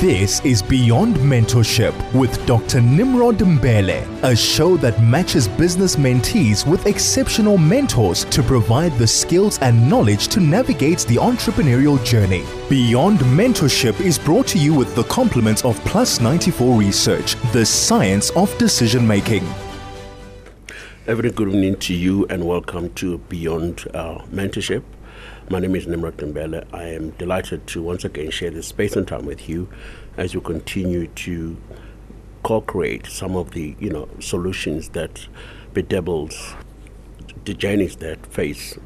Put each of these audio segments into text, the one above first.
This is Beyond Mentorship with Dr. Nimrod Mbele, a show that matches business mentees with exceptional mentors to provide the skills and knowledge to navigate the entrepreneurial journey. Beyond Mentorship is brought to you with the compliments of Plus 94 Research, the science of decision making. Every good evening to you and welcome to Beyond uh, Mentorship. My name is Nimrod Mbele. I am delighted to once again share this space and time with you as we continue to co-create some of the you know solutions that bedevils the journeys that face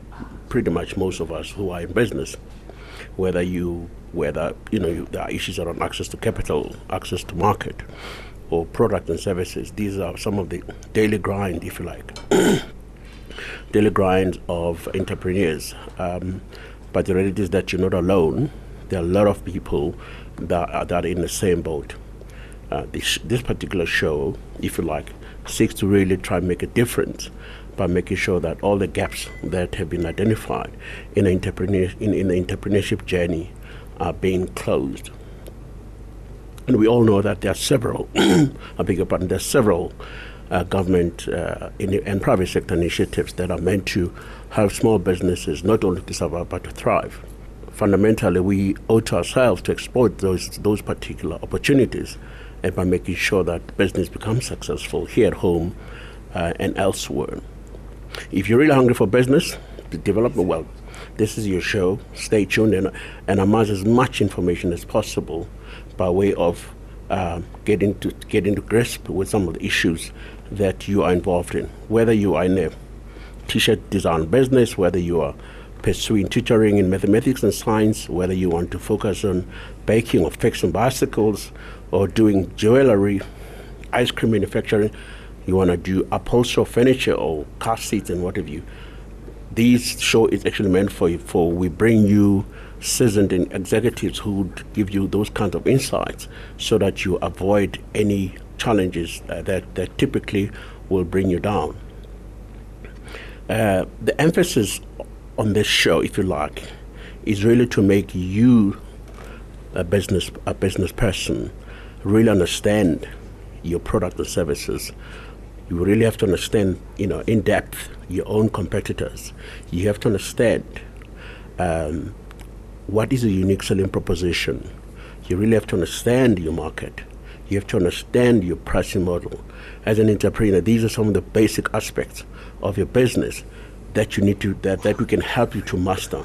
pretty much most of us who are in business. Whether you whether you know you, there are issues around access to capital, access to market, or product and services. These are some of the daily grind, if you like. daily grind of entrepreneurs. Um, but the reality is that you're not alone. There are a lot of people that are, that are in the same boat. Uh, this, this particular show, if you like, seeks to really try and make a difference by making sure that all the gaps that have been identified in the, entrepreneur, in, in the entrepreneurship journey are being closed. And we all know that there are several, I beg your pardon, there are several uh, government uh, in, and private sector initiatives that are meant to help small businesses not only to survive but to thrive. Fundamentally, we owe to ourselves to exploit those, those particular opportunities and by making sure that business becomes successful here at home uh, and elsewhere. If you're really hungry for business, development, well, this is your show. Stay tuned and, and amass as much information as possible by way of uh, getting to getting to grasp with some of the issues that you are involved in, whether you are in a t-shirt design business, whether you are pursuing tutoring in mathematics and science, whether you want to focus on baking or fixing bicycles or doing jewelry, ice cream manufacturing, you want to do upholstery furniture or car seats and what have you. This show is actually meant for you, for we bring you seasoned executives who would give you those kinds of insights so that you avoid any challenges uh, that, that typically will bring you down. Uh, the emphasis on this show, if you like, is really to make you a business a business person really understand your product and services. You really have to understand, you know, in depth your own competitors. You have to understand um, what is a unique selling proposition. You really have to understand your market. You have to understand your pricing model. As an entrepreneur, these are some of the basic aspects of your business that you need to that, that we can help you to master.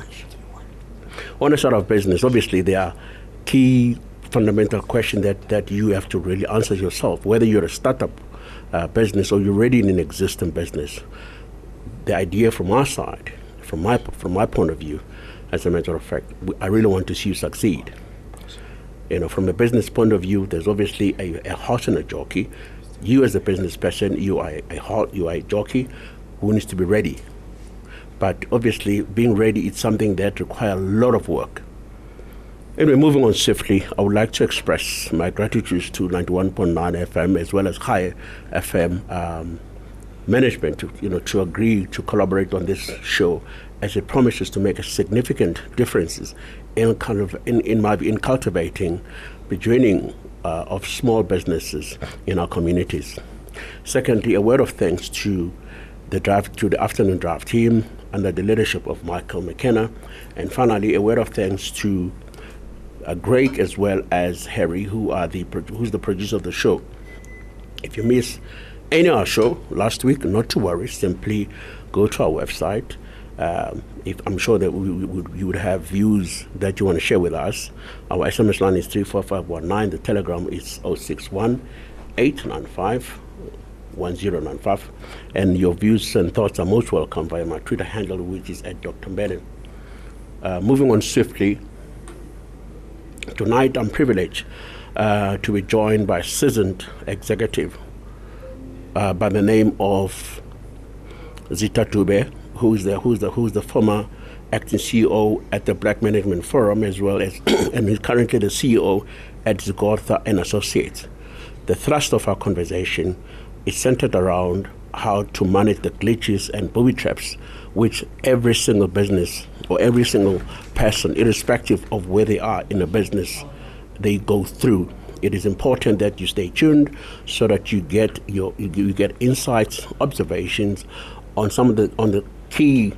On a side of business, obviously there are key fundamental questions that, that you have to really answer yourself, whether you're a startup uh, business or you're already in an existing business. The idea from our side, from my from my point of view, as a matter of fact, I really want to see you succeed. You know, from a business point of view, there's obviously a, a horse and a jockey. You, as a business person, you are a horse, you are a jockey who needs to be ready. But obviously, being ready is something that requires a lot of work. Anyway, moving on swiftly, I would like to express my gratitude to 91.9 FM as well as High FM um, management to, you know, to agree to collaborate on this show as it promises to make a significant differences in kind of in, in my in cultivating the joining uh, of small businesses in our communities. Secondly, a word of thanks to the draft to the afternoon draft team under the leadership of Michael McKenna, and finally a word of thanks to uh, Greg as well as Harry, who are the who's the producer of the show. If you miss any of our show last week, not to worry. Simply go to our website um, if I'm sure that we, we you would have views that you want to share with us. Our SMS line is 34519. The Telegram is 061 895 1095. And your views and thoughts are most welcome via my Twitter handle, which is at Dr. Mbele. Uh, moving on swiftly, tonight I'm privileged uh, to be joined by a seasoned executive uh, by the name of Zitha Dube who's the who's the who's the former acting CEO at the Black Management Forum, as well as and is currently the CEO at Zigorta and Associates. The thrust of our conversation is centered around how to manage the glitches and booby traps which every single business or every single person, irrespective of where they are in a business, they go through. It is important that you stay tuned so that you get your you get insights, observations on some of the on the key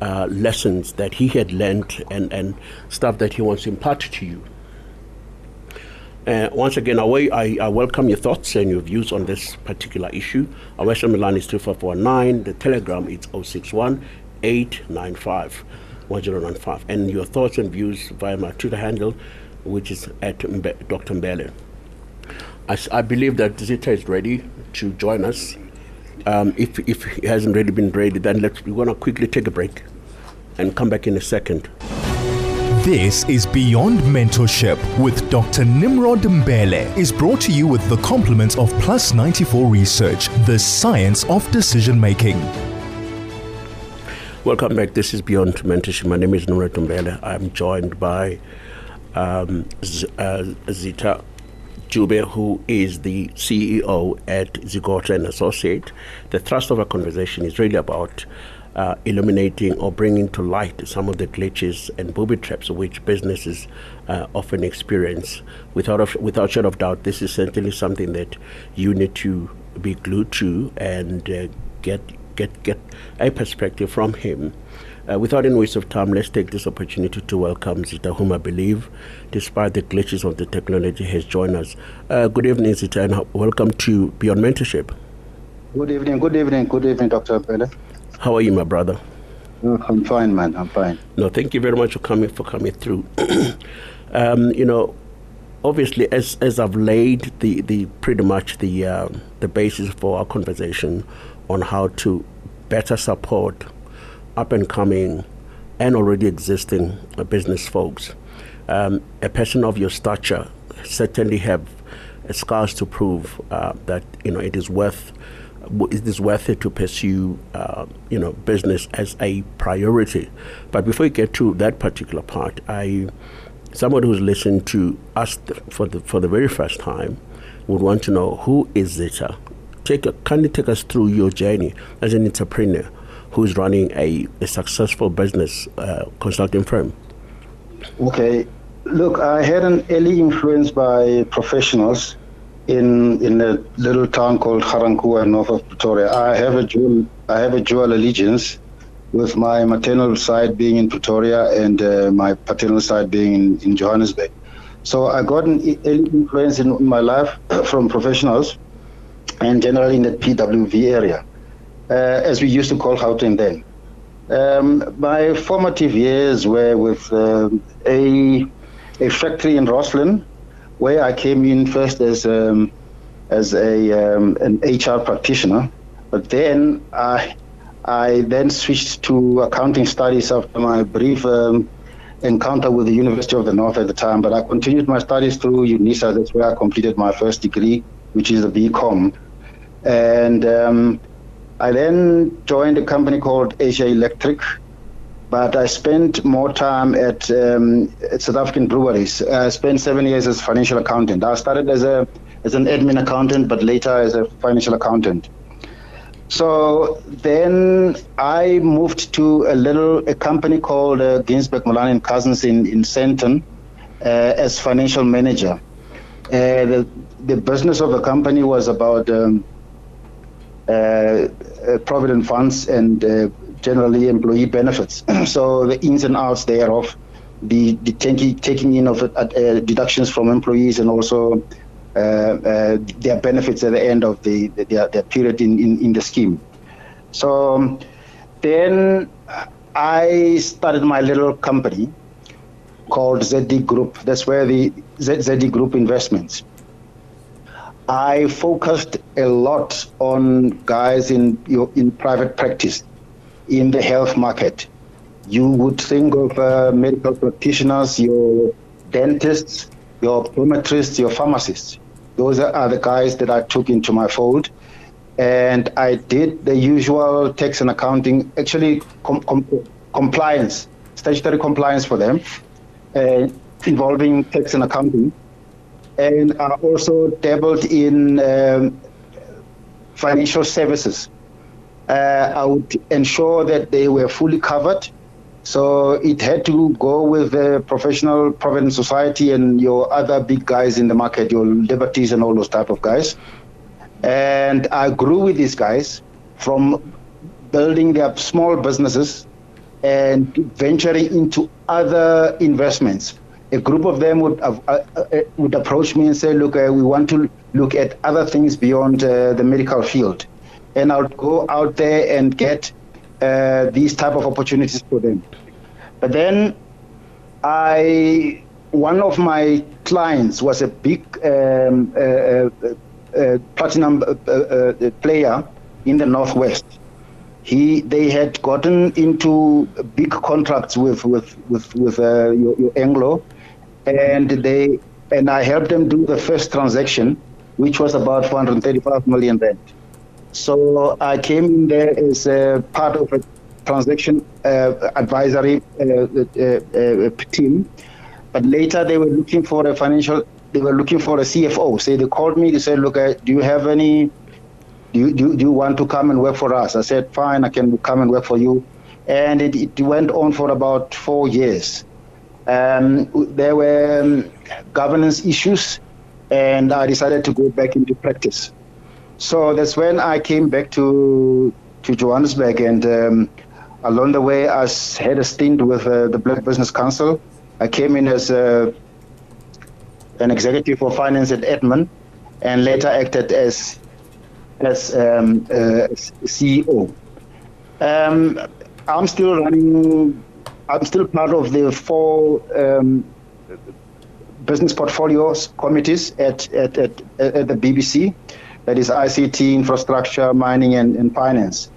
uh, lessons that he had learned and, and stuff that he wants to impart to you. Uh, once again, I, I, welcome your thoughts and your views on this particular issue. Our Western line is 2449. The Telegram is 061 895 1095. And your thoughts and views via my Twitter handle, which is at Mbe- Dr. Mbele. I, I, believe that Zitha is ready to join us. Um, if, if he hasn't already been ready, then let's, we're going to quickly take a break and come back in a second. This is Beyond Mentorship with Dr. Nimrod Mbele is brought to you with the compliments of Plus 94 Research, the science of decision making. Welcome back. This is Beyond Mentorship. My name is Nimrod Mbele. I'm joined by um, Z- uh, Zitha Dube, who is the CEO at Zigorta and Associate. The thrust of our conversation is really about uh, illuminating or bringing to light some of the glitches and booby traps which businesses uh, often experience. Without a, without shadow of doubt, this is certainly something that you need to be glued to and uh, get get get a perspective from him. Uh, without any waste of time, let's take this opportunity to welcome Zitha, whom I believe, despite the glitches of the technology, has joined us. Uh, good evening, Zitha, and welcome to Beyond Mentorship. Good evening, good evening, good evening, Dr. Mbele. How are you, my brother? Oh, I'm fine, man. I'm fine. No, thank you very much for coming for coming through. um, you know, obviously, as as I've laid the, the pretty much the uh, the basis for our conversation on how to better support up and coming and already existing uh, business folks. Um, a person of your stature certainly have scars to prove uh, that you know it is worth is worth it to pursue, uh, you know, business as a priority. But before you get to that particular part, I, someone who's listened to us for the for the very first time, would want to know who is Zitha. Take a, kindly take us through your journey as an entrepreneur who's running a, a successful business uh, consulting firm. Okay, look, I had an early influence by professionals in in a little town called Ga-Rankuwa, north of Pretoria. I have a dual I have a dual allegiance, with my maternal side being in Pretoria and uh, my paternal side being in, in Johannesburg. So I got an influence in my life from professionals, and generally in the PWV area, uh, as we used to call Gauteng then. Um, my formative years were with um, a a factory in Rosslyn where I came in first as um, as a um, an HR practitioner, but then I I then switched to accounting studies after my brief um, encounter with the University of the North at the time. But I continued my studies through UNISA. That's where I completed my first degree, which is a BCom, and um, I then joined a company called ASEA Electric but I spent more time at, um, at South African breweries. I spent seven years as financial accountant. I started as a as an admin accountant, but later as a financial accountant. So then I moved to a little a company called uh, Ginsberg Malan and Cousins in in Sandton uh, as financial manager. Uh, the, the business of the company was about um, uh, uh, provident funds and uh, generally employee benefits. so the ins and outs thereof, the, the taking, taking in of uh, deductions from employees and also uh, uh, their benefits at the end of the, their, their period in, in, in the scheme. So then I started my little company called ZD Group. That's where the ZD Group investments. I focused a lot on guys in in private practice in the health market. You would think of uh, medical practitioners, your dentists, your optometrists, your pharmacists. Those are the guys that I took into my fold. And I did the usual tax and accounting, actually com- com- compliance, statutory compliance for them, uh, involving tax and accounting. And I also dabbled in um, financial services I would ensure that they were fully covered So it had to go with the professional Provident Society and your other big guys in the market, your liberties and all those type of guys. And I grew with these guys from building their small businesses and venturing into other investments. A group of them would uh, uh, would approach me and say, "Look, uh, we want to look at other things beyond uh, the medical field," and I would go out there and get uh, these type of opportunities for them. But then, I one of my clients was a big um, uh, platinum player in the northwest he they had gotten into big contracts with with with with uh, your, your, Anglo, and they and I helped them do the first transaction, which was about 435 million rand. So I came in there as a part of a transaction uh, advisory uh, uh, uh team, but later they were looking for a financial. They were looking for a CFO. So they called me. They said, "Look, uh, do you have any?" do you, do, do you want to come and work for us? I said, fine, I can come and work for you. And it, it went on for about four years. Um, there were um, governance issues, and I decided to go back into practice. So that's when I came back to to Johannesburg, and um, along the way, I had a stint with uh, the Black Business Council. I came in as a, an executive for finance at Edmond, and later acted as as um, uh, CEO. Um, I'm still running. I'm still part of the four um, business portfolios committees at, at, at, at, the BBC. That is ICT, infrastructure, mining, and, and finance.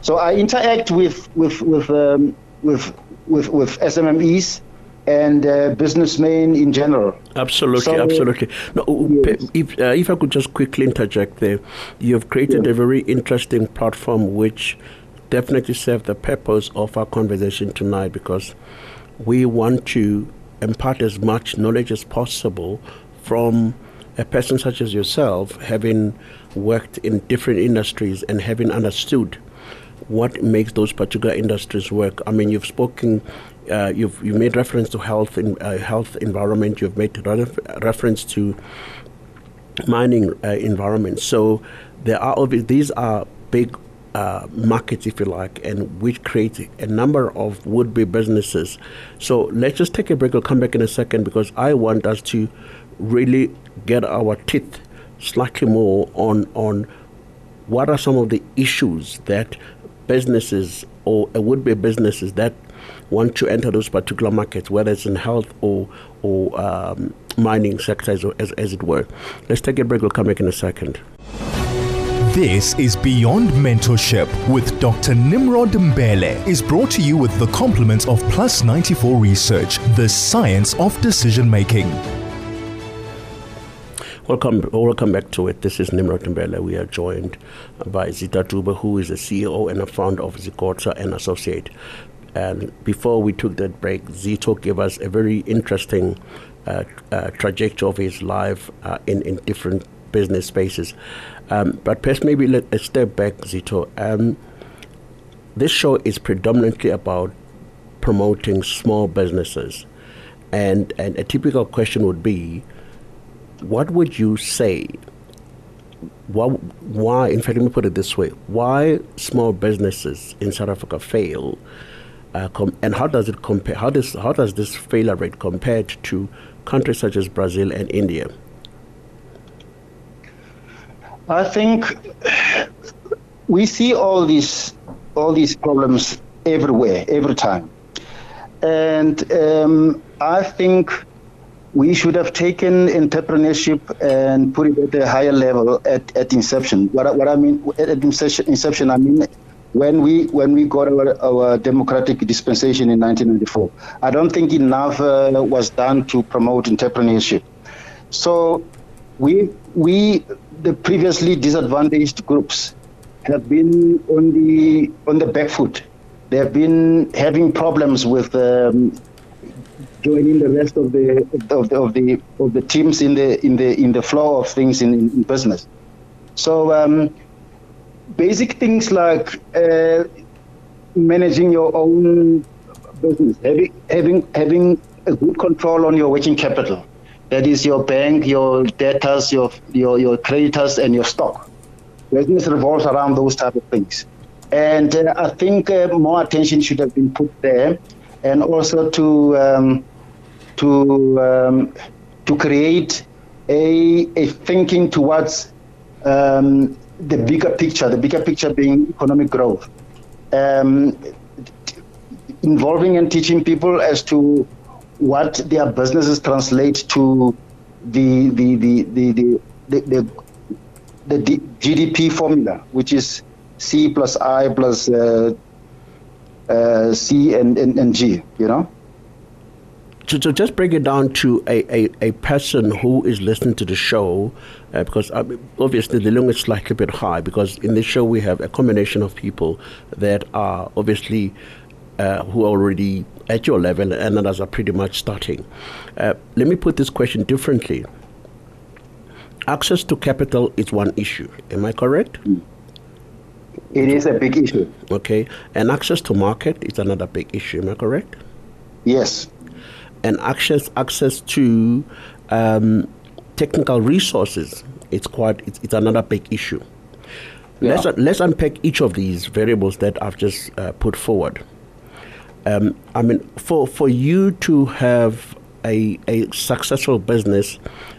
So I interact with with with um, with, with with SMMEs and uh, businessmen in general. Absolutely, so, absolutely. No, yes. if, uh, if I could just quickly interject there, you've created a very interesting platform which definitely serves the purpose of our conversation tonight because we want to impart as much knowledge as possible from a person such as yourself, having worked in different industries and having understood what makes those particular industries work. I mean, you've spoken uh, you've you made reference to health in uh, health environment. You've made ref- reference to mining uh, environment. So there are these are big uh, markets, if you like, and which create a number of would-be businesses. So let's just take a break. We'll come back in a second because I want us to really get our teeth slightly more on on what are some of the issues that businesses or would-be businesses that want to enter those particular markets, whether it's in health or or um, mining sectors, as, as it were. Let's take a break. We'll come back in a second. This is Beyond Mentorship with Dr. Nimrod Mbele is brought to you with the compliments of Plus 94 Research, the science of decision making. Welcome, welcome back to it. This is Nimrod Mbele. We are joined by Zitha Dube, who is the CEO and a founder of Zigorta and Associate. And before we took that break, Zito gave us a very interesting uh, uh, trajectory of his life uh, in, in different business spaces. Um, but perhaps maybe let, step back, Zito. Um, this show is predominantly about promoting small businesses. And, and a typical question would be what would you say? Why, why, in fact, let me put it this way why small businesses in South Africa fail uh, com- and how does it compare? How does how does this failure rate compared to countries such as Brazil and India? I think we see all these all these problems everywhere, every time, and um, I think we should have taken entrepreneurship and put it at a higher level at, at inception. What, what I mean at inception, I mean when we when we got our, our democratic dispensation in 1994. I don't think enough uh, was done to promote entrepreneurship. So we we the previously disadvantaged groups have been on the on the back foot. They have been having problems with um, joining the rest of the of the of the of the teams in the in the in the flow of things in, in business. So um, basic things like uh, managing your own business, having, having, having a good control on your working capital. That is your bank, your debtors, your, your, your creditors, and your stock. Business revolves around those type of things. And uh, I think uh, more attention should have been put there, and also to um, to um, to create a, a thinking towards um, the bigger picture. The bigger picture being economic growth, um, involving and teaching people as to what their businesses translate to the the the the the, the, the, the GDP formula, which is C plus I plus uh, uh, C and, and, and G, you know? So, so just break it down to a, a, a person who is listening to the show, uh, because uh, obviously the limit is slightly a bit high, because in this show we have a combination of people that are obviously uh, who are already at your level and others are pretty much starting. Uh, let me put this question differently. Access to capital is one issue. Am I correct? It is a big issue. Okay. And access to market is another big issue. Am I correct? Yes. And access access to um, technical resources it's quite it's, it's another big issue. Yeah. Let's let's unpack each of these variables that I've just uh, put forward. Um, I mean, for for you to have a a successful business,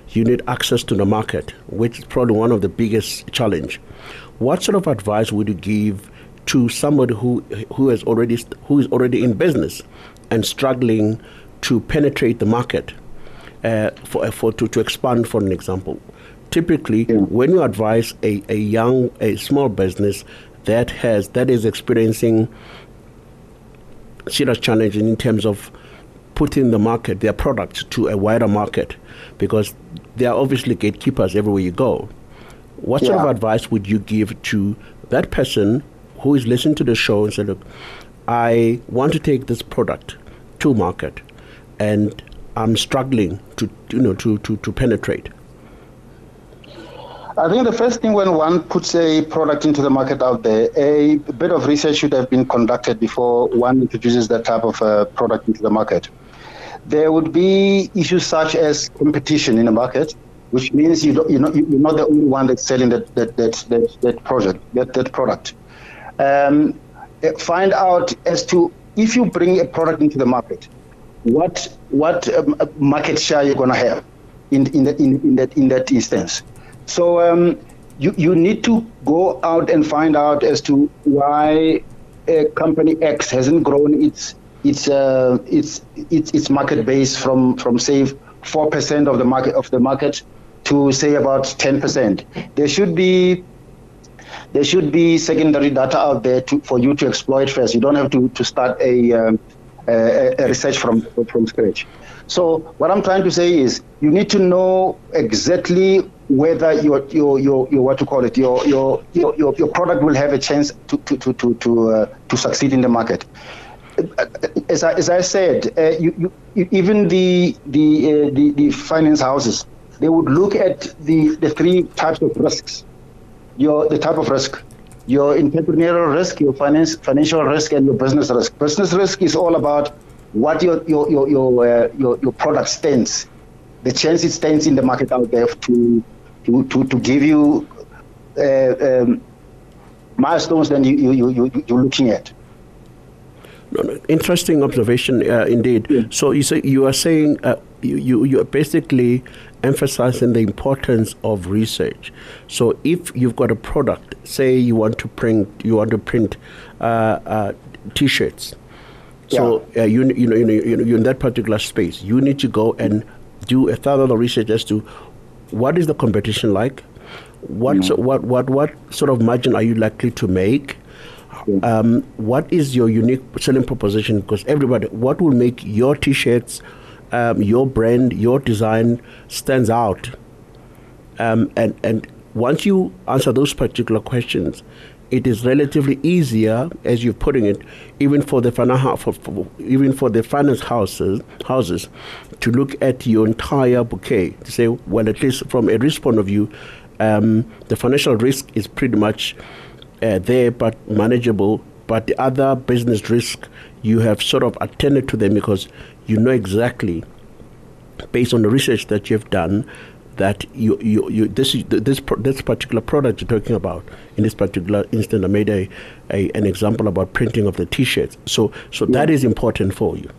you need access to the market, which is probably one of the biggest challenge. What sort of advice would you give to somebody who who has already who is already in business and struggling to penetrate the market uh, for for to, to expand, for an example? Typically, yeah. when you advise a, a young a small business that has that is experiencing serious challenges in terms of putting the market, their products to a wider market, because they are obviously gatekeepers everywhere you go. What yeah. sort of advice would you give to that person who is listening to the show and say, look, I want to take this product to market and I'm struggling to, you know, to, to, to penetrate? I think the first thing when one puts a product into the market out there, a bit of research should have been conducted before one introduces that type of uh, product into the market. There would be issues such as competition in the market, which means you know, you're not the only one that's selling that that that that, that project that that product. Um, find out as to if you bring a product into the market, what what um, market share you're going to have in in, the, in in that in that instance. So um, you, you need to go out and find out as to why a company X hasn't grown its its uh, its, its its market base from from say four percent of the market of the market to say about ten percent. There should be there should be secondary data out there to, for you to exploit first. You don't have to, to start a, um, a research from from scratch. So what I'm trying to say is you need to know exactly whether your your your, your what to call it your your your, your, your product will have a chance to to to to to, uh, to succeed in the market. As I, as I said, uh, you, you, even the the, uh, the the finance houses they would look at the, the three types of risks. Your the type of risk, your entrepreneurial risk, your finance financial risk, and your business risk. Business risk is all about what your your your your, uh, your, your product stands, the chance it stands in the market out there to to, to, to give you uh, um, milestones that you, you, you, you're looking at. Interesting observation, uh, indeed. Yeah. So you say you are saying uh, you, you you are basically emphasizing the importance of research. So if you've got a product, say you want to print you want to print uh, uh t-shirts. So yeah. Uh, you, you know you know you're in that particular space. You need to go and do a thorough research as to what is the competition like? What, mm. what, what, what sort of margin are you likely to make? Um, what is your unique selling proposition? Because everybody, what will make your T-shirts, um, your brand, your design stands out? Um, and and once you answer those particular questions, it is relatively easier, as you're putting it, even for the for, for, even for the finance houses houses, to look at your entire bouquet to say, well, at least from a risk point of view, um, the financial risk is pretty much uh, there but manageable but the other business risk you have sort of attended to them because you know exactly, based on the research that you've done, that you, you, you this this this particular product you're talking about in this particular instance I made a, a an example about printing of the t-shirts. So so yeah. that is important for you.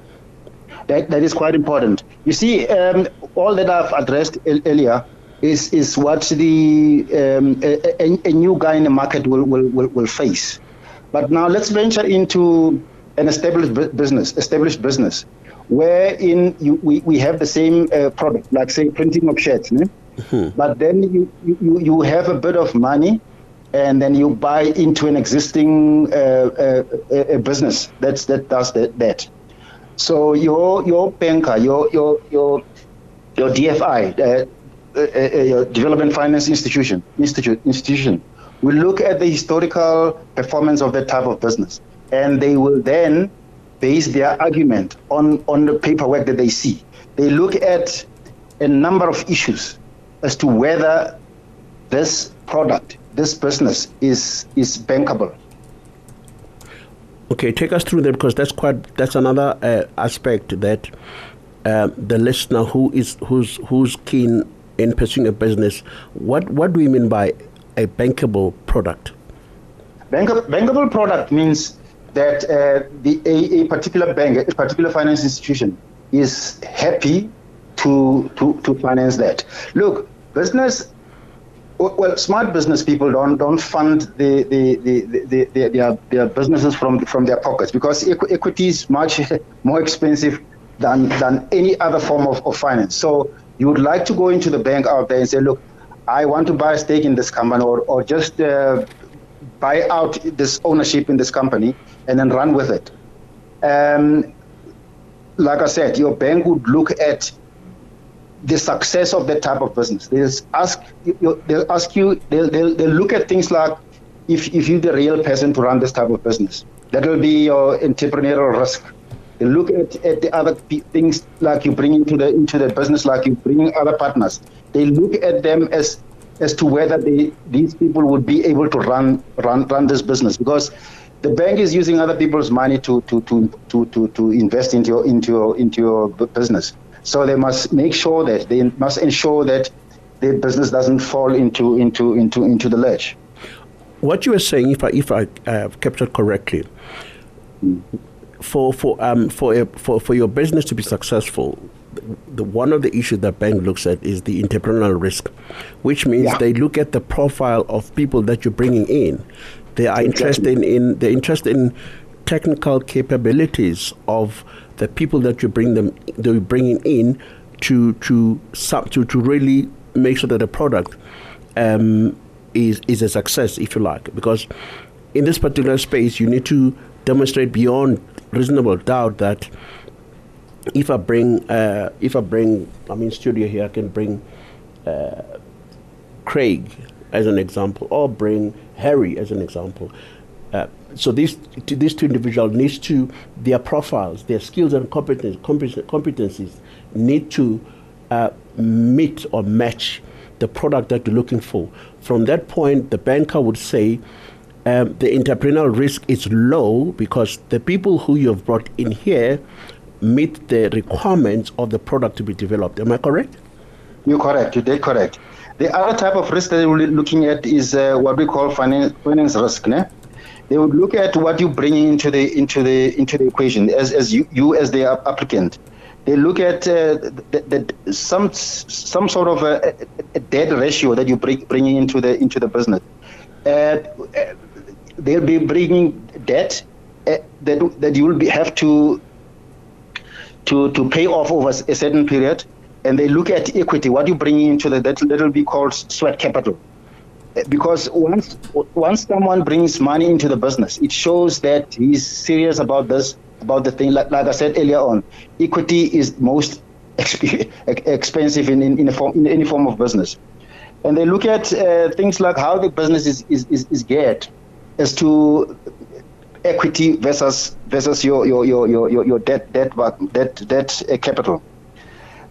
That, that is quite important. You see um, all that I've addressed earlier is is what the um, a, a, new guy in the market will, will, will, will face. But now let's venture into an established business established business wherein you, we, we have the same uh, product, like say printing of shirts, mm-hmm. but then you, you, you have a bit of money and then you buy into an existing uh, uh, business that's, that does that, that. So your your banker, your your your your DFI, uh, uh, uh, your Development Finance Institution, institute, institution, will look at the historical performance of that type of business, and they will then base their argument on, on the paperwork that they see. They look at a number of issues as to whether this product, this business is is bankable. Okay, take us through that because that's quite that's another uh, aspect that uh, the listener who is who's who's keen in pursuing a business. What what do we mean by a bankable product? Bank- bankable product means that uh, the, a, a, particular bank, a particular finance institution is happy to, to, to finance that. Look, business, well, smart business people don't, don't fund the, the, the, the, the their, their businesses from, from their pockets because equity is much more expensive than, than any other form of, of finance. So you would like to go into the bank out there and say, look, I want to buy a stake in this company or, or just uh, buy out this ownership in this company and then run with it. Um, like I said, your bank would look at the success of that type of business. They'll ask you, they'll ask you, they'll, they'll, they'll look at things like if, if you're the real person to run this type of business. That will be your entrepreneurial risk. They look at, at the other things like you bring into the into the business, like you bring other partners. They look at them as as to whether they, these people would be able to run run run this business because the bank is using other people's money to to to to to, to invest into your into your into your business. So they must make sure that they must ensure that the business doesn't fall into into into into the ledge. What you are saying, if I if I uh, captured correctly, for for um for a, for for your business to be successful, the one of the issues that bank looks at is the entrepreneurial risk, which means yeah. they look at the profile of people that you're bringing in. They are interested in they're interested in technical capabilities of the people that you bring them they're bringing in to to to to really make sure that the product um, is is a success, if you like, because in this particular space you need to demonstrate beyond reasonable doubt that if I bring uh, if I bring I'm in studio here I can bring uh, Craig as an example, or bring Harry as an example. Uh, so these these two individuals needs to their profiles, their skills and competence, competencies need to uh, meet or match the product that you're looking for. From that point, the banker would say um, the entrepreneurial risk is low because the people who you have brought in here meet the requirements of the product to be developed. Am I correct? You're correct. You did correct. The other type of risk that we're looking at is uh, what we call finance, finance risk. Ne? They would look at what you bring into the into the into the equation as, as you, you as the applicant. They look at uh, the, the, some some sort of a, a, debt ratio that you bring bringing into the into the business. Uh, they'll be bringing debt uh, that that you will be, have to to to pay off over a certain period and they look at equity, what you bring into the, that, that will be called sweat capital. Because once once someone brings money into the business, it shows that he's serious about this, about the thing. Like, like I said earlier on, equity is most expensive in, in, in, form, in, any form of business. And they look at uh, things like how the business is, is, is, is geared as to equity versus versus your your your your, your debt debt debt debt uh, capital.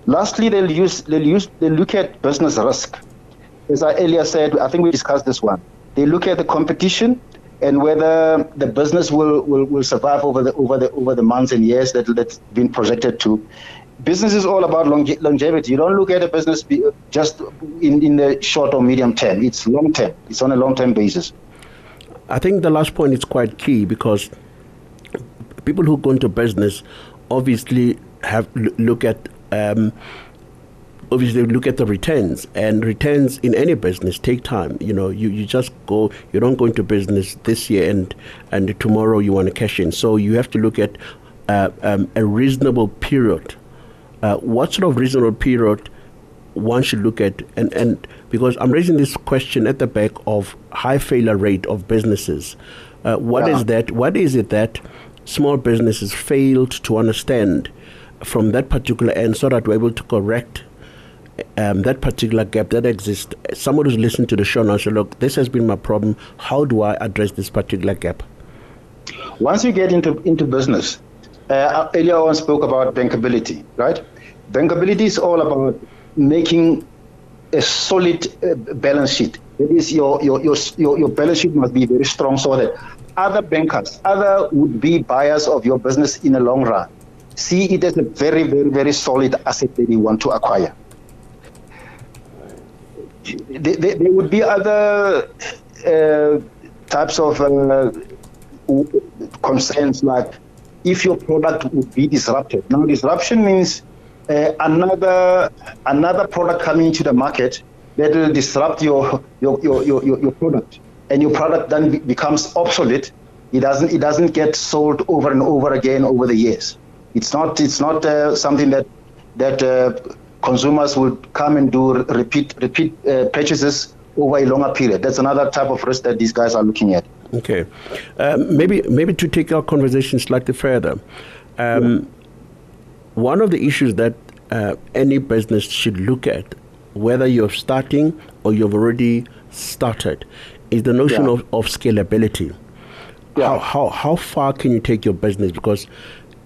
Lastly, they'll use they'll use they look at business risk. As I earlier said, I think we discussed this one. They look at the competition and whether the business will, will, will survive over the over the over the months and years that that's been projected to. Business is all about longe- longevity. You don't look at a business just in, in the short or medium term. It's long term. It's on a long term basis. I think the last point is quite key because people who go into business obviously have look at um, obviously look at the returns and returns in any business take time. You know you, you just go you don't go into business this year and and tomorrow you want to cash in. So you have to look at uh, um, a reasonable period. Uh, what sort of reasonable period one should look at and and because I'm raising this question at the back of high failure rate of businesses uh, What yeah. is that what is it that small businesses failed to understand from that particular end so that we're able to correct um, that particular gap that exists. Someone who's listening to the show now said, look, this has been my problem. How do I address this particular gap? Once you get into, into business, uh, earlier on spoke about bankability, right? Bankability is all about making a solid uh, balance sheet. That is, your, your, your, your, balance sheet must be very strong so that other bankers, other would be buyers of your business in the long run, see it as a very, very, very solid asset that you want to acquire there, there would be other uh, types of uh, concerns like if your product would be disrupted. Now, disruption means uh, another another product coming into the market that will disrupt your your, your, your, your product, and your product then becomes obsolete. It doesn't it doesn't get sold over and over again over the years. It's not it's not uh, something that that uh, consumers would come and do repeat repeat uh, purchases over a longer period. That's another type of risk that these guys are looking at. Okay, um, maybe maybe to take our conversation slightly further, um, yeah. One of the issues that uh, any business should look at, whether you're starting or you've already started, is the notion yeah. of, of scalability. Yeah. How, how how far can you take your business? Because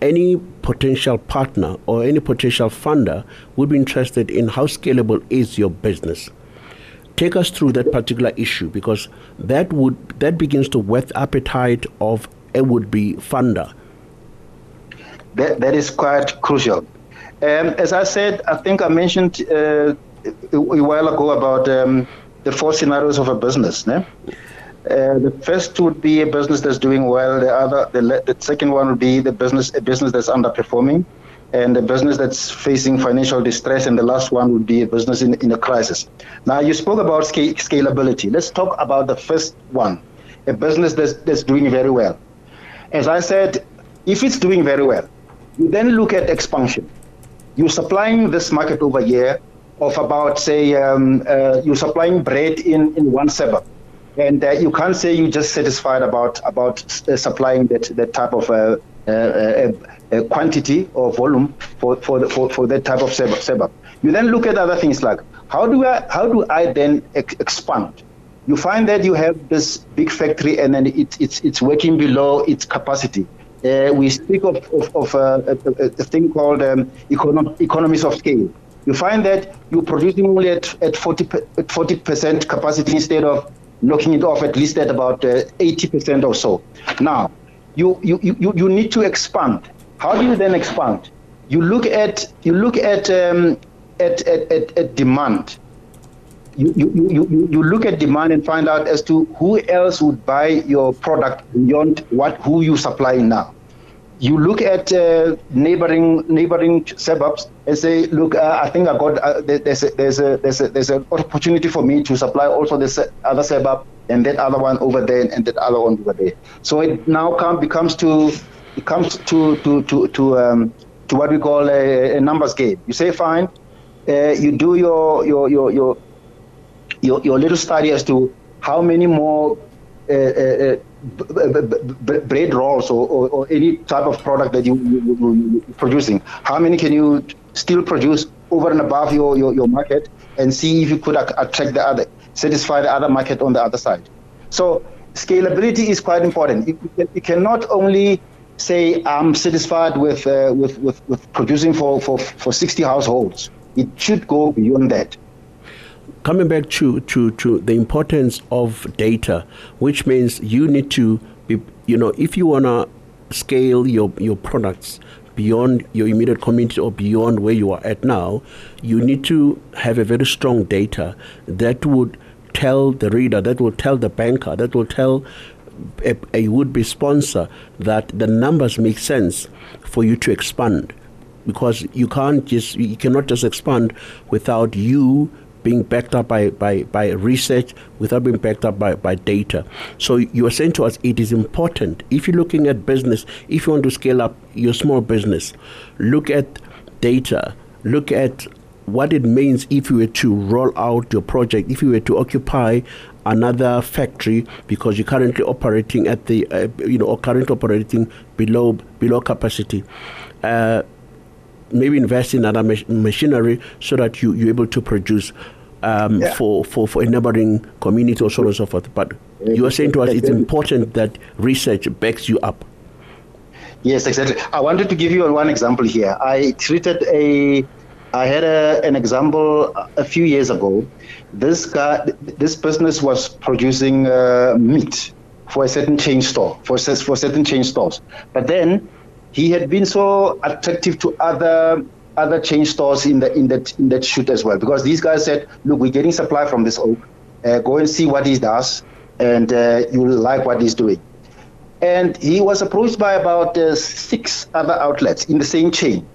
any potential partner or any potential funder would be interested in how scalable is your business. Take us through that particular issue because that would that begins to whet appetite of a would-be funder. That, that is quite crucial. Um, as I said, I think I mentioned uh, a while ago about um, the four scenarios of a business. Ne? Uh, the first would be a business that's doing well. The other, the, the second one would be the business, a business that's underperforming, and a business that's facing financial distress. And the last one would be a business in, in a crisis. Now, you spoke about scalability. Let's talk about the first one, a business that's, that's doing very well. As I said, if it's doing very well, you then look at expansion. You're supplying this market over here of about, say, um, uh, you're supplying bread in, in one suburb and uh, you can't say you're just satisfied about about uh, supplying that that type of uh, uh, quantity or volume for for, the, for for that type of suburb. You then look at other things like how do I how do I then ex- expand? You find that you have this big factory and then it, it's it's working below its capacity. Uh, we speak of, of, of a, a, a, thing called um, econo- economies of scale. You find that you're producing only at, at 40, 40% capacity instead of knocking it off at least at about uh, 80% or so. Now, you, you, you, you need to expand. How do you then expand? You look at you look at um, at, at, at, at, demand. You, you, you, you look at demand and find out as to who else would buy your product beyond what who you supply now you look at uh, neighboring neighboring suburbs and say, look, uh, I think I got uh, there's a, there's a there's a there's an opportunity for me to supply also this other suburb and that other one over there and that other one over there. So it now come, becomes to it comes to to to to um, to what we call a, a numbers game. You say, fine, uh, you do your your your your your your little study as to how many more uh, uh, bread rolls or, or, or, any type of product that you, you, are producing, how many can you still produce over and above your, your, your market and see if you could attract the other, satisfy the other market on the other side. So scalability is quite important. You, you cannot only say I'm satisfied with, uh, with, with, with producing for, for, for 60 households. It should go beyond that. Coming back to, to, to the importance of data, which means you need to be, you know, if you want to scale your, your products beyond your immediate community or beyond where you are at now, you need to have a very strong data that would tell the reader, that will tell the banker, that will tell a, a would be sponsor that the numbers make sense for you to expand. Because you can't just you cannot just expand without you being backed up by, by, by research, without being backed up by, by data. So you are saying to us it is important. If you're looking at business, if you want to scale up your small business, look at data, look at what it means if you were to roll out your project, if you were to occupy another factory because you're currently operating at the, uh, you know, or currently operating below below capacity. Uh, maybe invest in other mach- machinery so that you, you're able to produce um, yeah. for, for, for a neighboring community or so on and so forth. But you are saying to us it's important that research backs you up. Yes, exactly. I wanted to give you one example here. I treated a, I had a, an example a few years ago. This guy, this business was producing uh, meat for a certain chain store, for, for certain chain stores. But then he had been so attractive to other other chain stores in the in that in that shoot as well because these guys said, look, we're getting supply from this oak. Uh, go and see what he does, and uh, you'll like what he's doing. And he was approached by about uh, six other outlets in the same chain.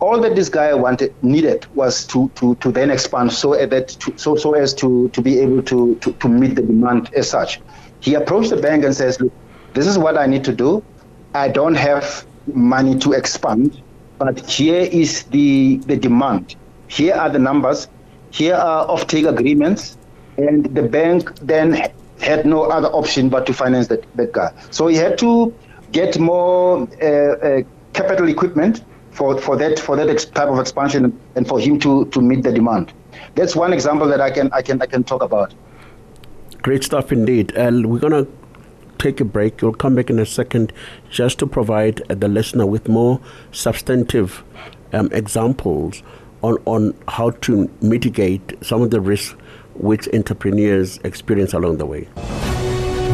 All that this guy wanted needed was to to, to then expand so that to, so so as to to be able to, to to meet the demand as such. He approached the bank and says, look, this is what I need to do. I don't have money to expand but here is the, the demand. Here are the numbers. Here are off-take agreements. And the bank then had no other option but to finance that, that guy. So he had to get more uh, uh, capital equipment for, for that for that type of expansion and for him to, to meet the demand. That's one example that I can I can I can talk about. Great stuff indeed. And we're gonna take a break. We'll come back in a second just to provide the listener with more substantive um, examples on, on how to mitigate some of the risks which entrepreneurs experience along the way.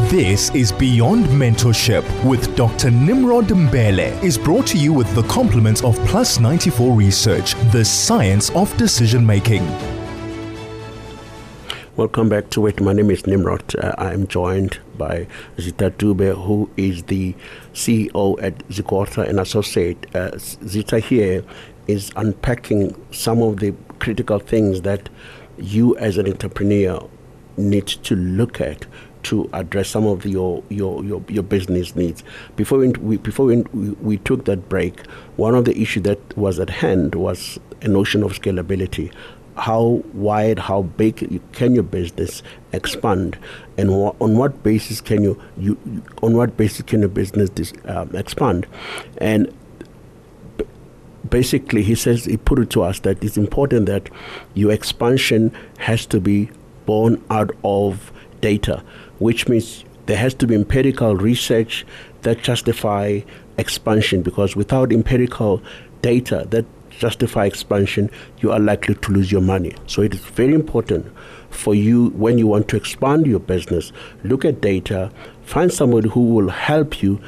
This is Beyond Mentorship with Dr. Nimrod Mbele is brought to you with the compliments of Plus 94 Research, the science of decision making. Welcome back to it. My name is Nimrod. Uh, I am joined by Zitha Dube, who is the CEO at Zigorta and Associate. Uh, Zitha here is unpacking some of the critical things that you as an entrepreneur need to look at to address some of your your, your, your business needs. Before we before we, we, took that break, one of the issues that was at hand was a notion of scalability how wide, how big can your business expand, and wh- on what basis can you, you on what basis can your business dis, um, expand, and b- basically he says he put it to us that it's important that your expansion has to be born out of data, which means there has to be empirical research that justify expansion because without empirical data that justify expansion, you are likely to lose your money. So it is very important for you when you want to expand your business, look at data, find somebody who will help you.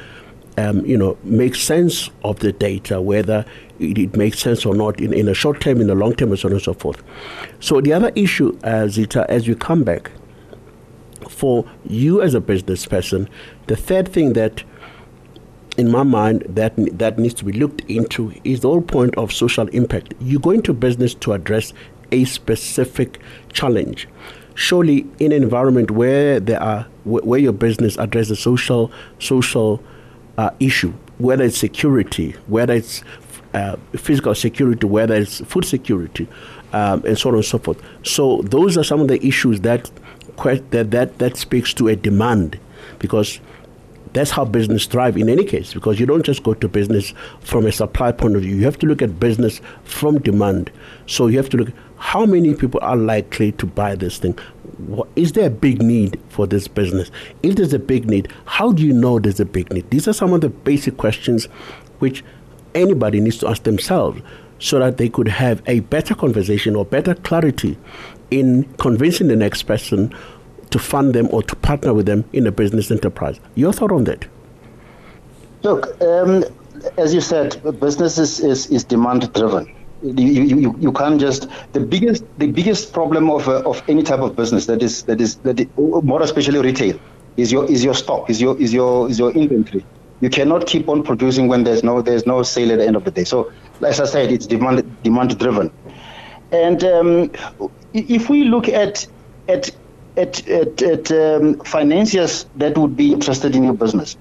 Um, you know, make sense of the data, whether it, it, makes sense or not in, in a short term, in a long term, and so on and so forth. So the other issue, uh, Zitha, as you come back, for you as a business person, the third thing that in my mind that that needs to be looked into is the whole point of social impact. You go into business to address a specific challenge. Surely, in an environment where there are where your business addresses social social uh, issue, whether it's security, whether it's uh, physical security, whether it's food security, um, and so on and so forth. So those are some of the issues that that that, that speaks to a demand, because that's how business thrive in any case because you don't just go to business from a supply point of view. You have to look at business from demand. So you have to look how many people are likely to buy this thing? Is there a big need for this business? If there's a big need how do you know there's a big need? These are some of the basic questions which anybody needs to ask themselves so that they could have a better conversation or better clarity in convincing the next person to fund them or to partner with them in a business enterprise. Your thought on that? Look, um, as you said, business is, is, is demand driven. You, you, you can't just the biggest the biggest problem of, uh, of any type of business that is that is that is, more especially retail is your is your stock is your is your is your inventory you cannot keep on producing when there's no there's no sale at the end of the day so as i said it's demand demand driven and um, if we look at at at, at, at um, financiers that would be interested in your business,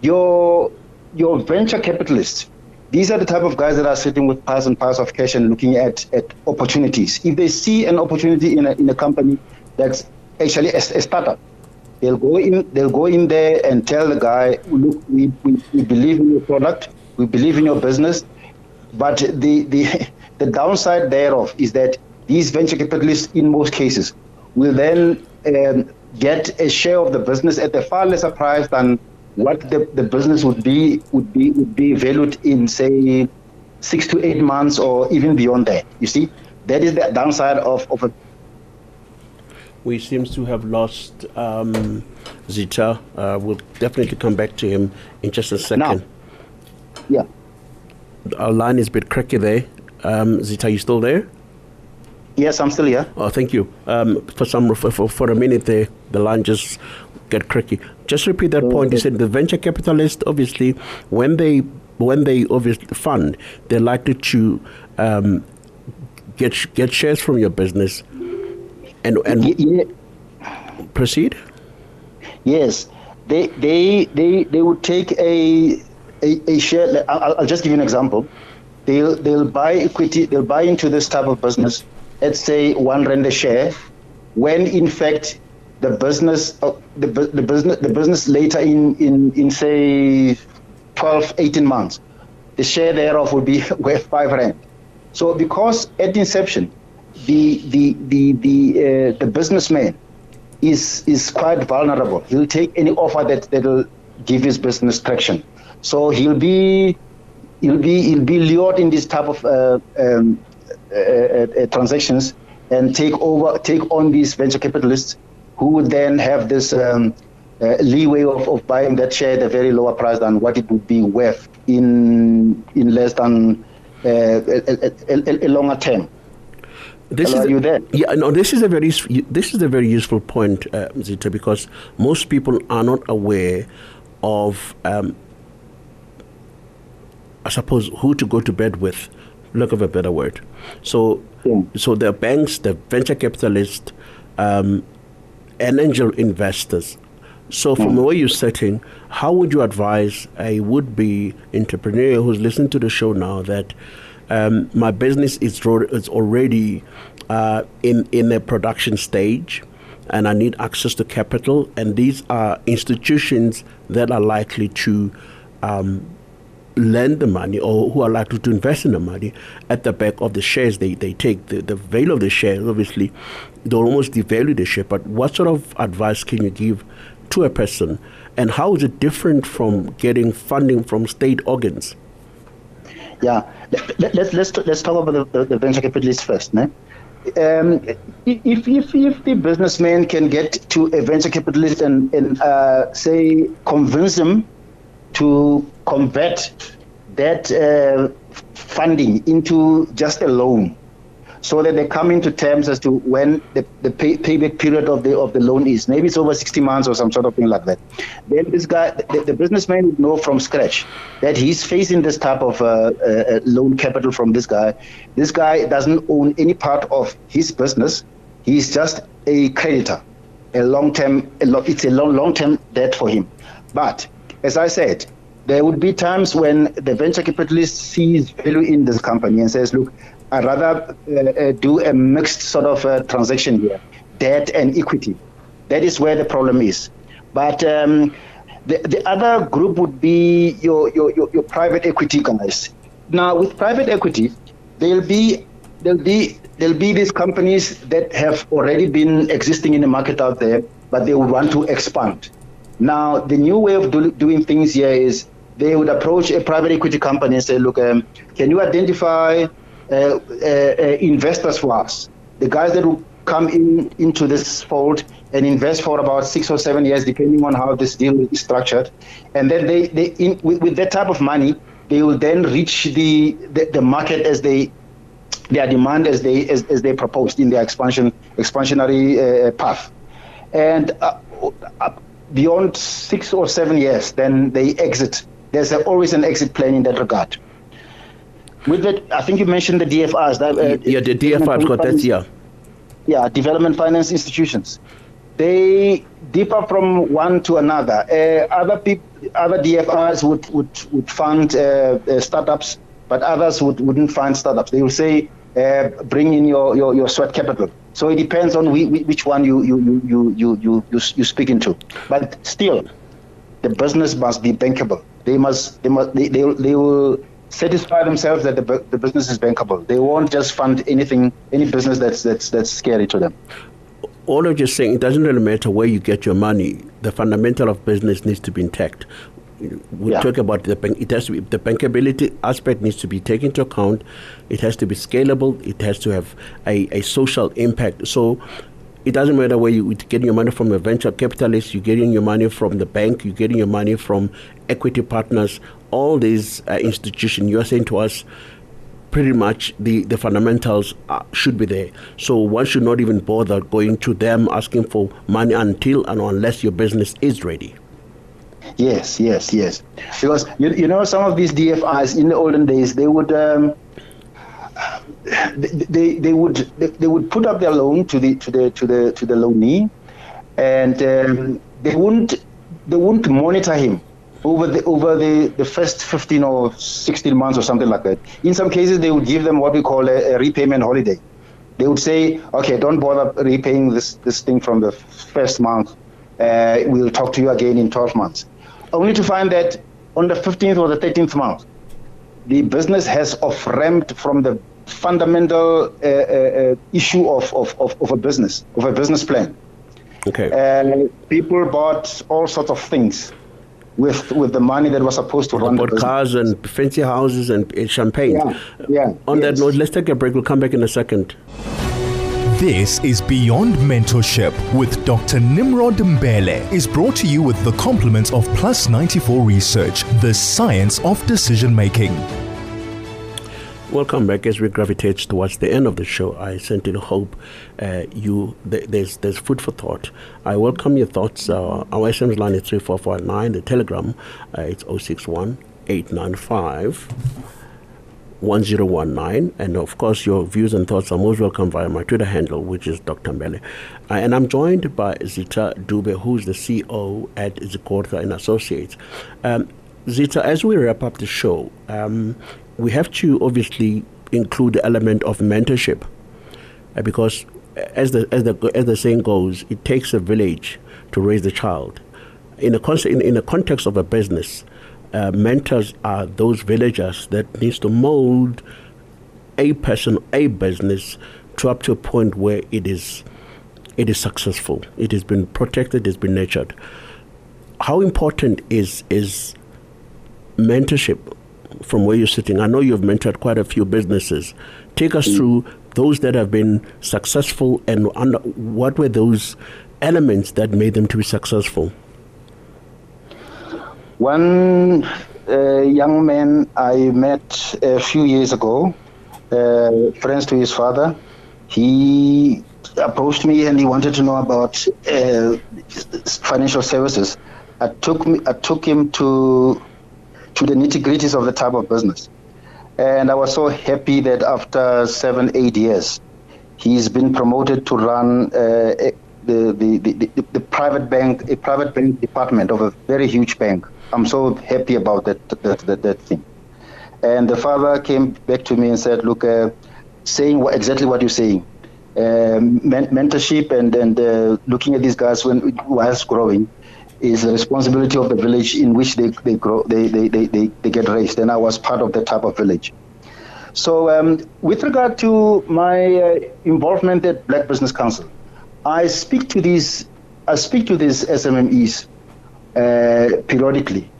your your venture capitalists, these are the type of guys that are sitting with piles and piles of cash and looking at, at opportunities. If they see an opportunity in a, in a company that's actually a, a startup, they'll go in they'll go in there and tell the guy, look, we, we, we believe in your product, we believe in your business, but the the the downside thereof is that these venture capitalists, in most cases, will then um, get a share of the business at a far lesser price than what the, the business would be would be would be valued in say six to eight months or even beyond that. You see, that is the downside of, of a we seem to have lost um, Zitha. Uh, we'll definitely come back to him in just a second. Now, yeah. Our line is a bit cracky there. Um, Zitha, you still there? Yes, I'm still here. Oh, thank you. Um, for some for, for a minute there, the line just get cracky. Just repeat that point. You said the venture capitalists, obviously, when they when they obviously fund, they're likely to um, get get shares from your business, and and yeah. proceed. Yes, they they they they would take a a, a share. I'll, I'll just give you an example. They'll they'll buy equity. They'll buy into this type of business let's say one rand a share, when in fact the business, uh, the, the business, the business later in, in, in say 12, 18 months, the share thereof will be worth five rand. So because at inception, the the the the uh, the businessman is is quite vulnerable. He'll take any offer that that'll give his business traction. So he'll be he'll be he'll be lured in this type of uh, um, transactions and take over, take on these venture capitalists who would then have this um, uh, leeway of, of buying that share at a very lower price than what it would be worth in in less than uh, a, a, a, longer term. This Hello, is you there? Yeah, no. This is a very this is a very useful point, uh, Zitha, because most people are not aware of, um, I suppose, who to go to bed with lack of a better word. So, yeah. so the banks, the venture capitalists, um, and angel investors. So, from yeah. where you're sitting, how would you advise a would-be entrepreneur who's listening to the show now that um, my business is, ro- is already uh, in in a production stage? and I need access to capital. And these are institutions that are likely to um, lend the money or who are likely to invest in the money at the back of the shares they, they take. The, the value of the shares, obviously, they almost devalue the share. But what sort of advice can you give to a person? And how is it different from getting funding from state organs? Yeah, let, us let's, let's talk about the, the, the venture capitalists first. né? Um, if, if, if the businessman can get to a venture capitalist and, and uh, say convince him to convert that uh, funding into just a loan so that they come into terms as to when the, the pay, payback period of the of the loan is. Maybe it's over 60 months or some sort of thing like that. Then this guy, the, the businessman would know from scratch that he's facing this type of uh, uh, loan capital from this guy. This guy doesn't own any part of his business. He's just a creditor, a long term. It's a long long term debt for him. But as I said, there would be times when the venture capitalist sees value in this company and says, look, I'd rather uh, uh, do a mixed sort of uh, transaction here, debt and equity. That is where the problem is. But um, the, the other group would be your, your, your, your private equity guys. Now, with private equity, there'll be there'll be there'll be these companies that have already been existing in the market out there, but they would want to expand. Now, the new way of do, doing things here is they would approach a private equity company and say, look, um, can you identify uh, uh, uh investors for us? The guys that will come in into this fold and invest for about six or seven years, depending on how this deal is structured. And then they, they in, with, with that type of money, they will then reach the, the, the market as they their demand as they as, as they proposed in their expansion expansionary uh, path. And uh, beyond six or seven years, then they exit. There's a, always an exit plan in that regard. With that, I think you mentioned the DFIs. That, uh, yeah, the DFIs got that, yeah. Yeah, development finance institutions. They differ from one to another. Uh, other people, other DFIs would would would fund uh, uh, startups, but others would wouldn't fund startups. They will say, uh, bring in your, your, your sweat capital. So it depends on which one you you you you you you you speak into. But still, the business must be bankable. They must they must they they, they will satisfy themselves that the, the business is bankable. They won't just fund anything, any business that's that's that's scary to them. All of just saying, it doesn't really matter where you get your money. The fundamental of business needs to be intact. We yeah. talk about the bank. It has to be the bankability aspect needs to be taken into account. It has to be scalable. It has to have a, a social impact. So it doesn't matter where you getting your money from a venture capitalist, you're getting your money from the bank, you're getting your money from equity partners, all these uh, institutions. You're saying to us, pretty much the, the fundamentals uh, should be there. So one should not even bother going to them asking for money until and unless your business is ready. Yes, yes, yes. Because you, you know some of these DFIs in the olden days they would um, they, they would they, would put up their loan to the to the to the to the loanee, and um, they wouldn't they wouldn't monitor him over the over the, the first 15 or 16 months or something like that. In some cases, they would give them what we call a, a repayment holiday. They would say, okay, don't bother repaying this this thing from the first month. Uh, we'll talk to you again in 12 months. Only to find that on the 15th or the 13th month, the business has off-ramped from the fundamental uh, uh, uh, issue of, of, of, of, a business, of a business plan. Okay. And people bought all sorts of things with with the money that was supposed to run bought cars and fancy houses and, and champagne. Yeah. yeah On yes. that note, let's take a break. We'll come back in a second. This is Beyond Mentorship with Dr. Nimrod Mbele is brought to you with the compliments of Plus 94 Research, the science of decision making. Welcome back as we gravitate towards the end of the show. I sincerely hope uh, you th- there's there's food for thought. I welcome your thoughts. Uh, our SMS line is 3449. The Telegram, uh, it's 061 895 1019. And of course, your views and thoughts are most welcome via my Twitter handle, which is Dr. Mbele. Uh, and I'm joined by Zitha Dube, who's the CEO at Zigorta and Associates. Um, Zitha, as we wrap up the show, um, we have to obviously include the element of mentorship uh, because as the, as, the, as the saying goes, it takes a village to raise the child. In a, in, in the context of a business, uh, mentors are those villagers that needs to mold a person, a business, to up to a point where it is it is successful. It has been protected. It's been nurtured. How important is is mentorship from where you're sitting? I know you've mentored quite a few businesses. Take us mm. through those that have been successful and under, what were those elements that made them to be successful? One uh, young man I met a few years ago, uh, friends to his father, he approached me and he wanted to know about uh, financial services. I took me, I took him to to the nitty gritties of the type of business, and I was so happy that after seven eight years, he's been promoted to run uh, the, the, the, the, the private bank, a private bank department of a very huge bank. I'm so happy about that that, that, that thing. And the father came back to me and said, look, uh, saying exactly what you're saying. Um, men- mentorship and, and uh, looking at these guys when whilst growing is the responsibility of the village in which they, they grow they, they, they, they, they get raised and I was part of that type of village. So um, with regard to my uh, involvement at Black Business Council, I speak to these I speak to these SMMEs uh, periodically.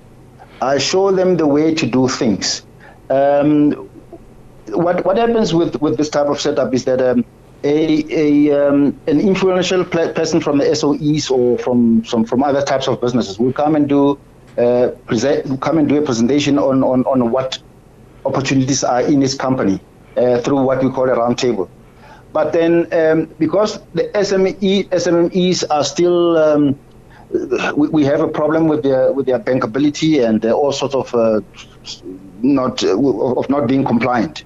I show them the way to do things. Um, what what happens with, with this type of setup is that um, a, a um, an influential person from the SOEs or from some from other types of businesses will come and do uh, present come and do a presentation on, on, on what opportunities are in his company uh, through what we call a roundtable. But then, um, because the SME SMEs are still um, we, we, have a problem with their with their bankability and all sorts of uh, not of not being compliant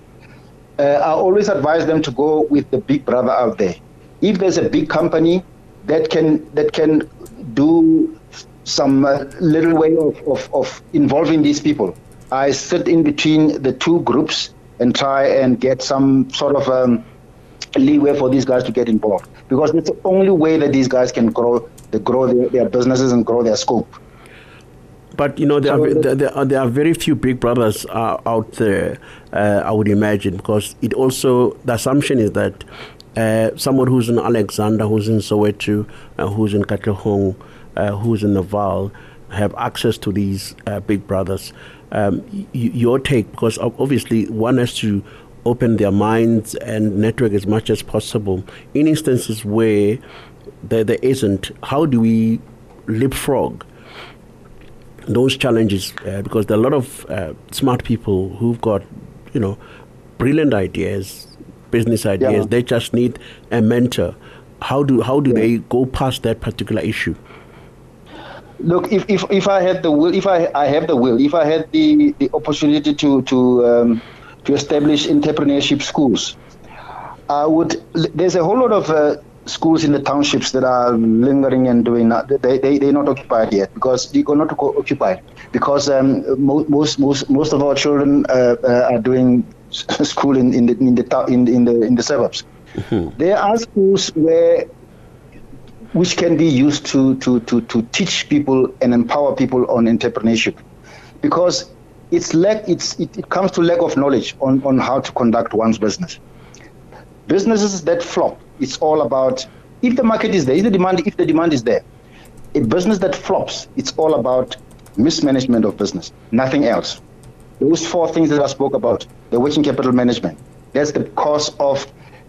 uh, I always advise them to go with the big brother out there. If there's a big company that can that can do some uh, little way of, of, of involving these people, I sit in between the two groups and try and get some sort of um, leeway for these guys to get involved because it's the only way that these guys can grow, they grow their, their businesses and grow their scope. But you know there, so are, there, there, are, there are very few big brothers uh, out there. Uh, I would imagine because it also the assumption is that uh, someone who's in Alexandra, who's in Soweto, uh, who's in Katlehong, uh, who's in Naval, have access to these uh, big brothers. Um, y- your take, because obviously one has to open their minds and network as much as possible. In instances where there, there isn't, how do we leapfrog? those challenges uh, because there are a lot of uh, smart people who've got, you know, brilliant ideas, business ideas. Yeah. They just need a mentor. How do how do yeah. they go past that particular issue? Look, if, if, if I had the will, if I, I have the will, if I had the, the opportunity to to um, to establish entrepreneurship schools, I would. There's a whole lot of uh, schools in the townships that are lingering and doing that, they, they, they're not occupied yet because they're not occupied because um, most, most, most of our children uh, uh, are doing school in, in, the, in, the, in, in, the, in the suburbs. Mm-hmm. There are schools where which can be used to, to, to, to teach people and empower people on entrepreneurship because it's lack, it's, it, it comes to lack of knowledge on, on how to conduct one's business. Businesses that flop it's all about if the market is there, if the demand, if the demand is there. A business that flops, it's all about mismanagement of business, nothing else. Those four things that I spoke about, the working capital management, that's the cause of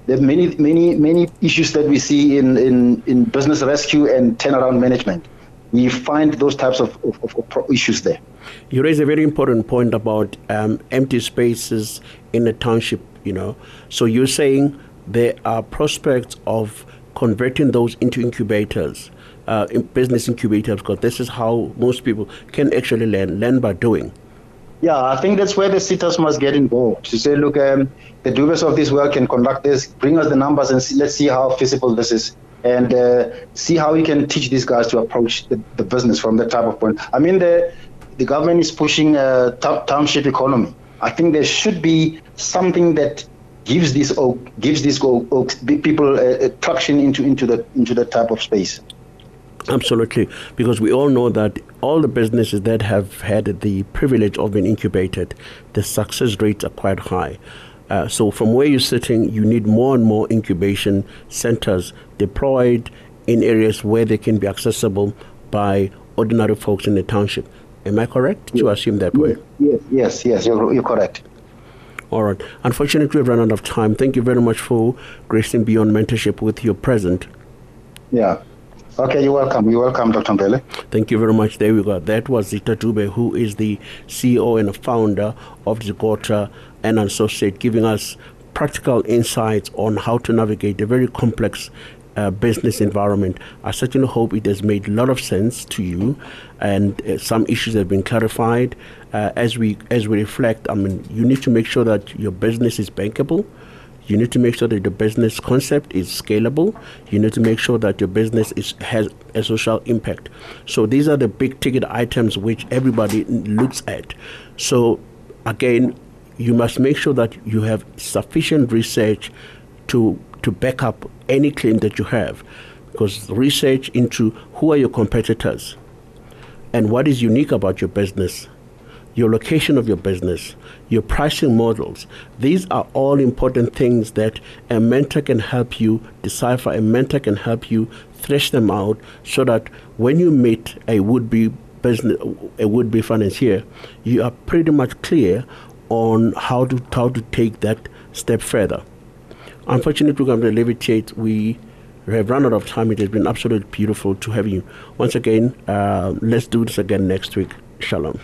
the many, many, many issues that we see in, in, in business rescue and turnaround management. We find those types of, of, of issues there. You raise a very important point about um, empty spaces in a township, you know. So you're saying there are prospects of converting those into incubators, uh, in business incubators, because this is how most people can actually learn, learn by doing. Yeah, I think that's where the SETAs must get involved to say, look, um, the doers of this work can conduct this, bring us the numbers, and see, let's see how feasible this is, and uh, see how we can teach these guys to approach the, the, business from that type of point. I mean, the the government is pushing a township economy. I think there should be something that gives this gives these people a, a traction into into the into that type of space. Absolutely, because we all know that all the businesses that have had the privilege of being incubated, the success rates are quite high. Uh, so, from where you're sitting, you need more and more incubation centers deployed in areas where they can be accessible by ordinary folks in the township. Am I correct yes. to assume that way? Yes, yes, yes, you're, you're correct. All right. Unfortunately, we've run out of time. Thank you very much for gracing beyond mentorship with your present. Yeah. Okay, you're welcome. You're welcome, Dr. Mbele. Thank you very much. There we go. That was Zitha Dube, who is the CEO and founder of Zigorta and Associate, giving us practical insights on how to navigate a very complex uh, business environment. I certainly hope it has made a lot of sense to you, and uh, some issues have been clarified. Uh, as we as we reflect, I mean, you need to make sure that your business is bankable. You need to make sure that the business concept is scalable. You need to make sure that your business is, has a social impact. So these are the big ticket items which everybody looks at. So again, you must make sure that you have sufficient research to to back up any claim that you have because research into who are your competitors and what is unique about your business your location of your business, your pricing models. These are all important things that a mentor can help you decipher. A mentor can help you thresh them out so that when you meet a would-be business, a would-be financier, you are pretty much clear on how to how to take that step further. Unfortunately, we're going to it. We have run out of time. It has been absolutely beautiful to have you. Once again, uh, let's do this again next week. Shalom.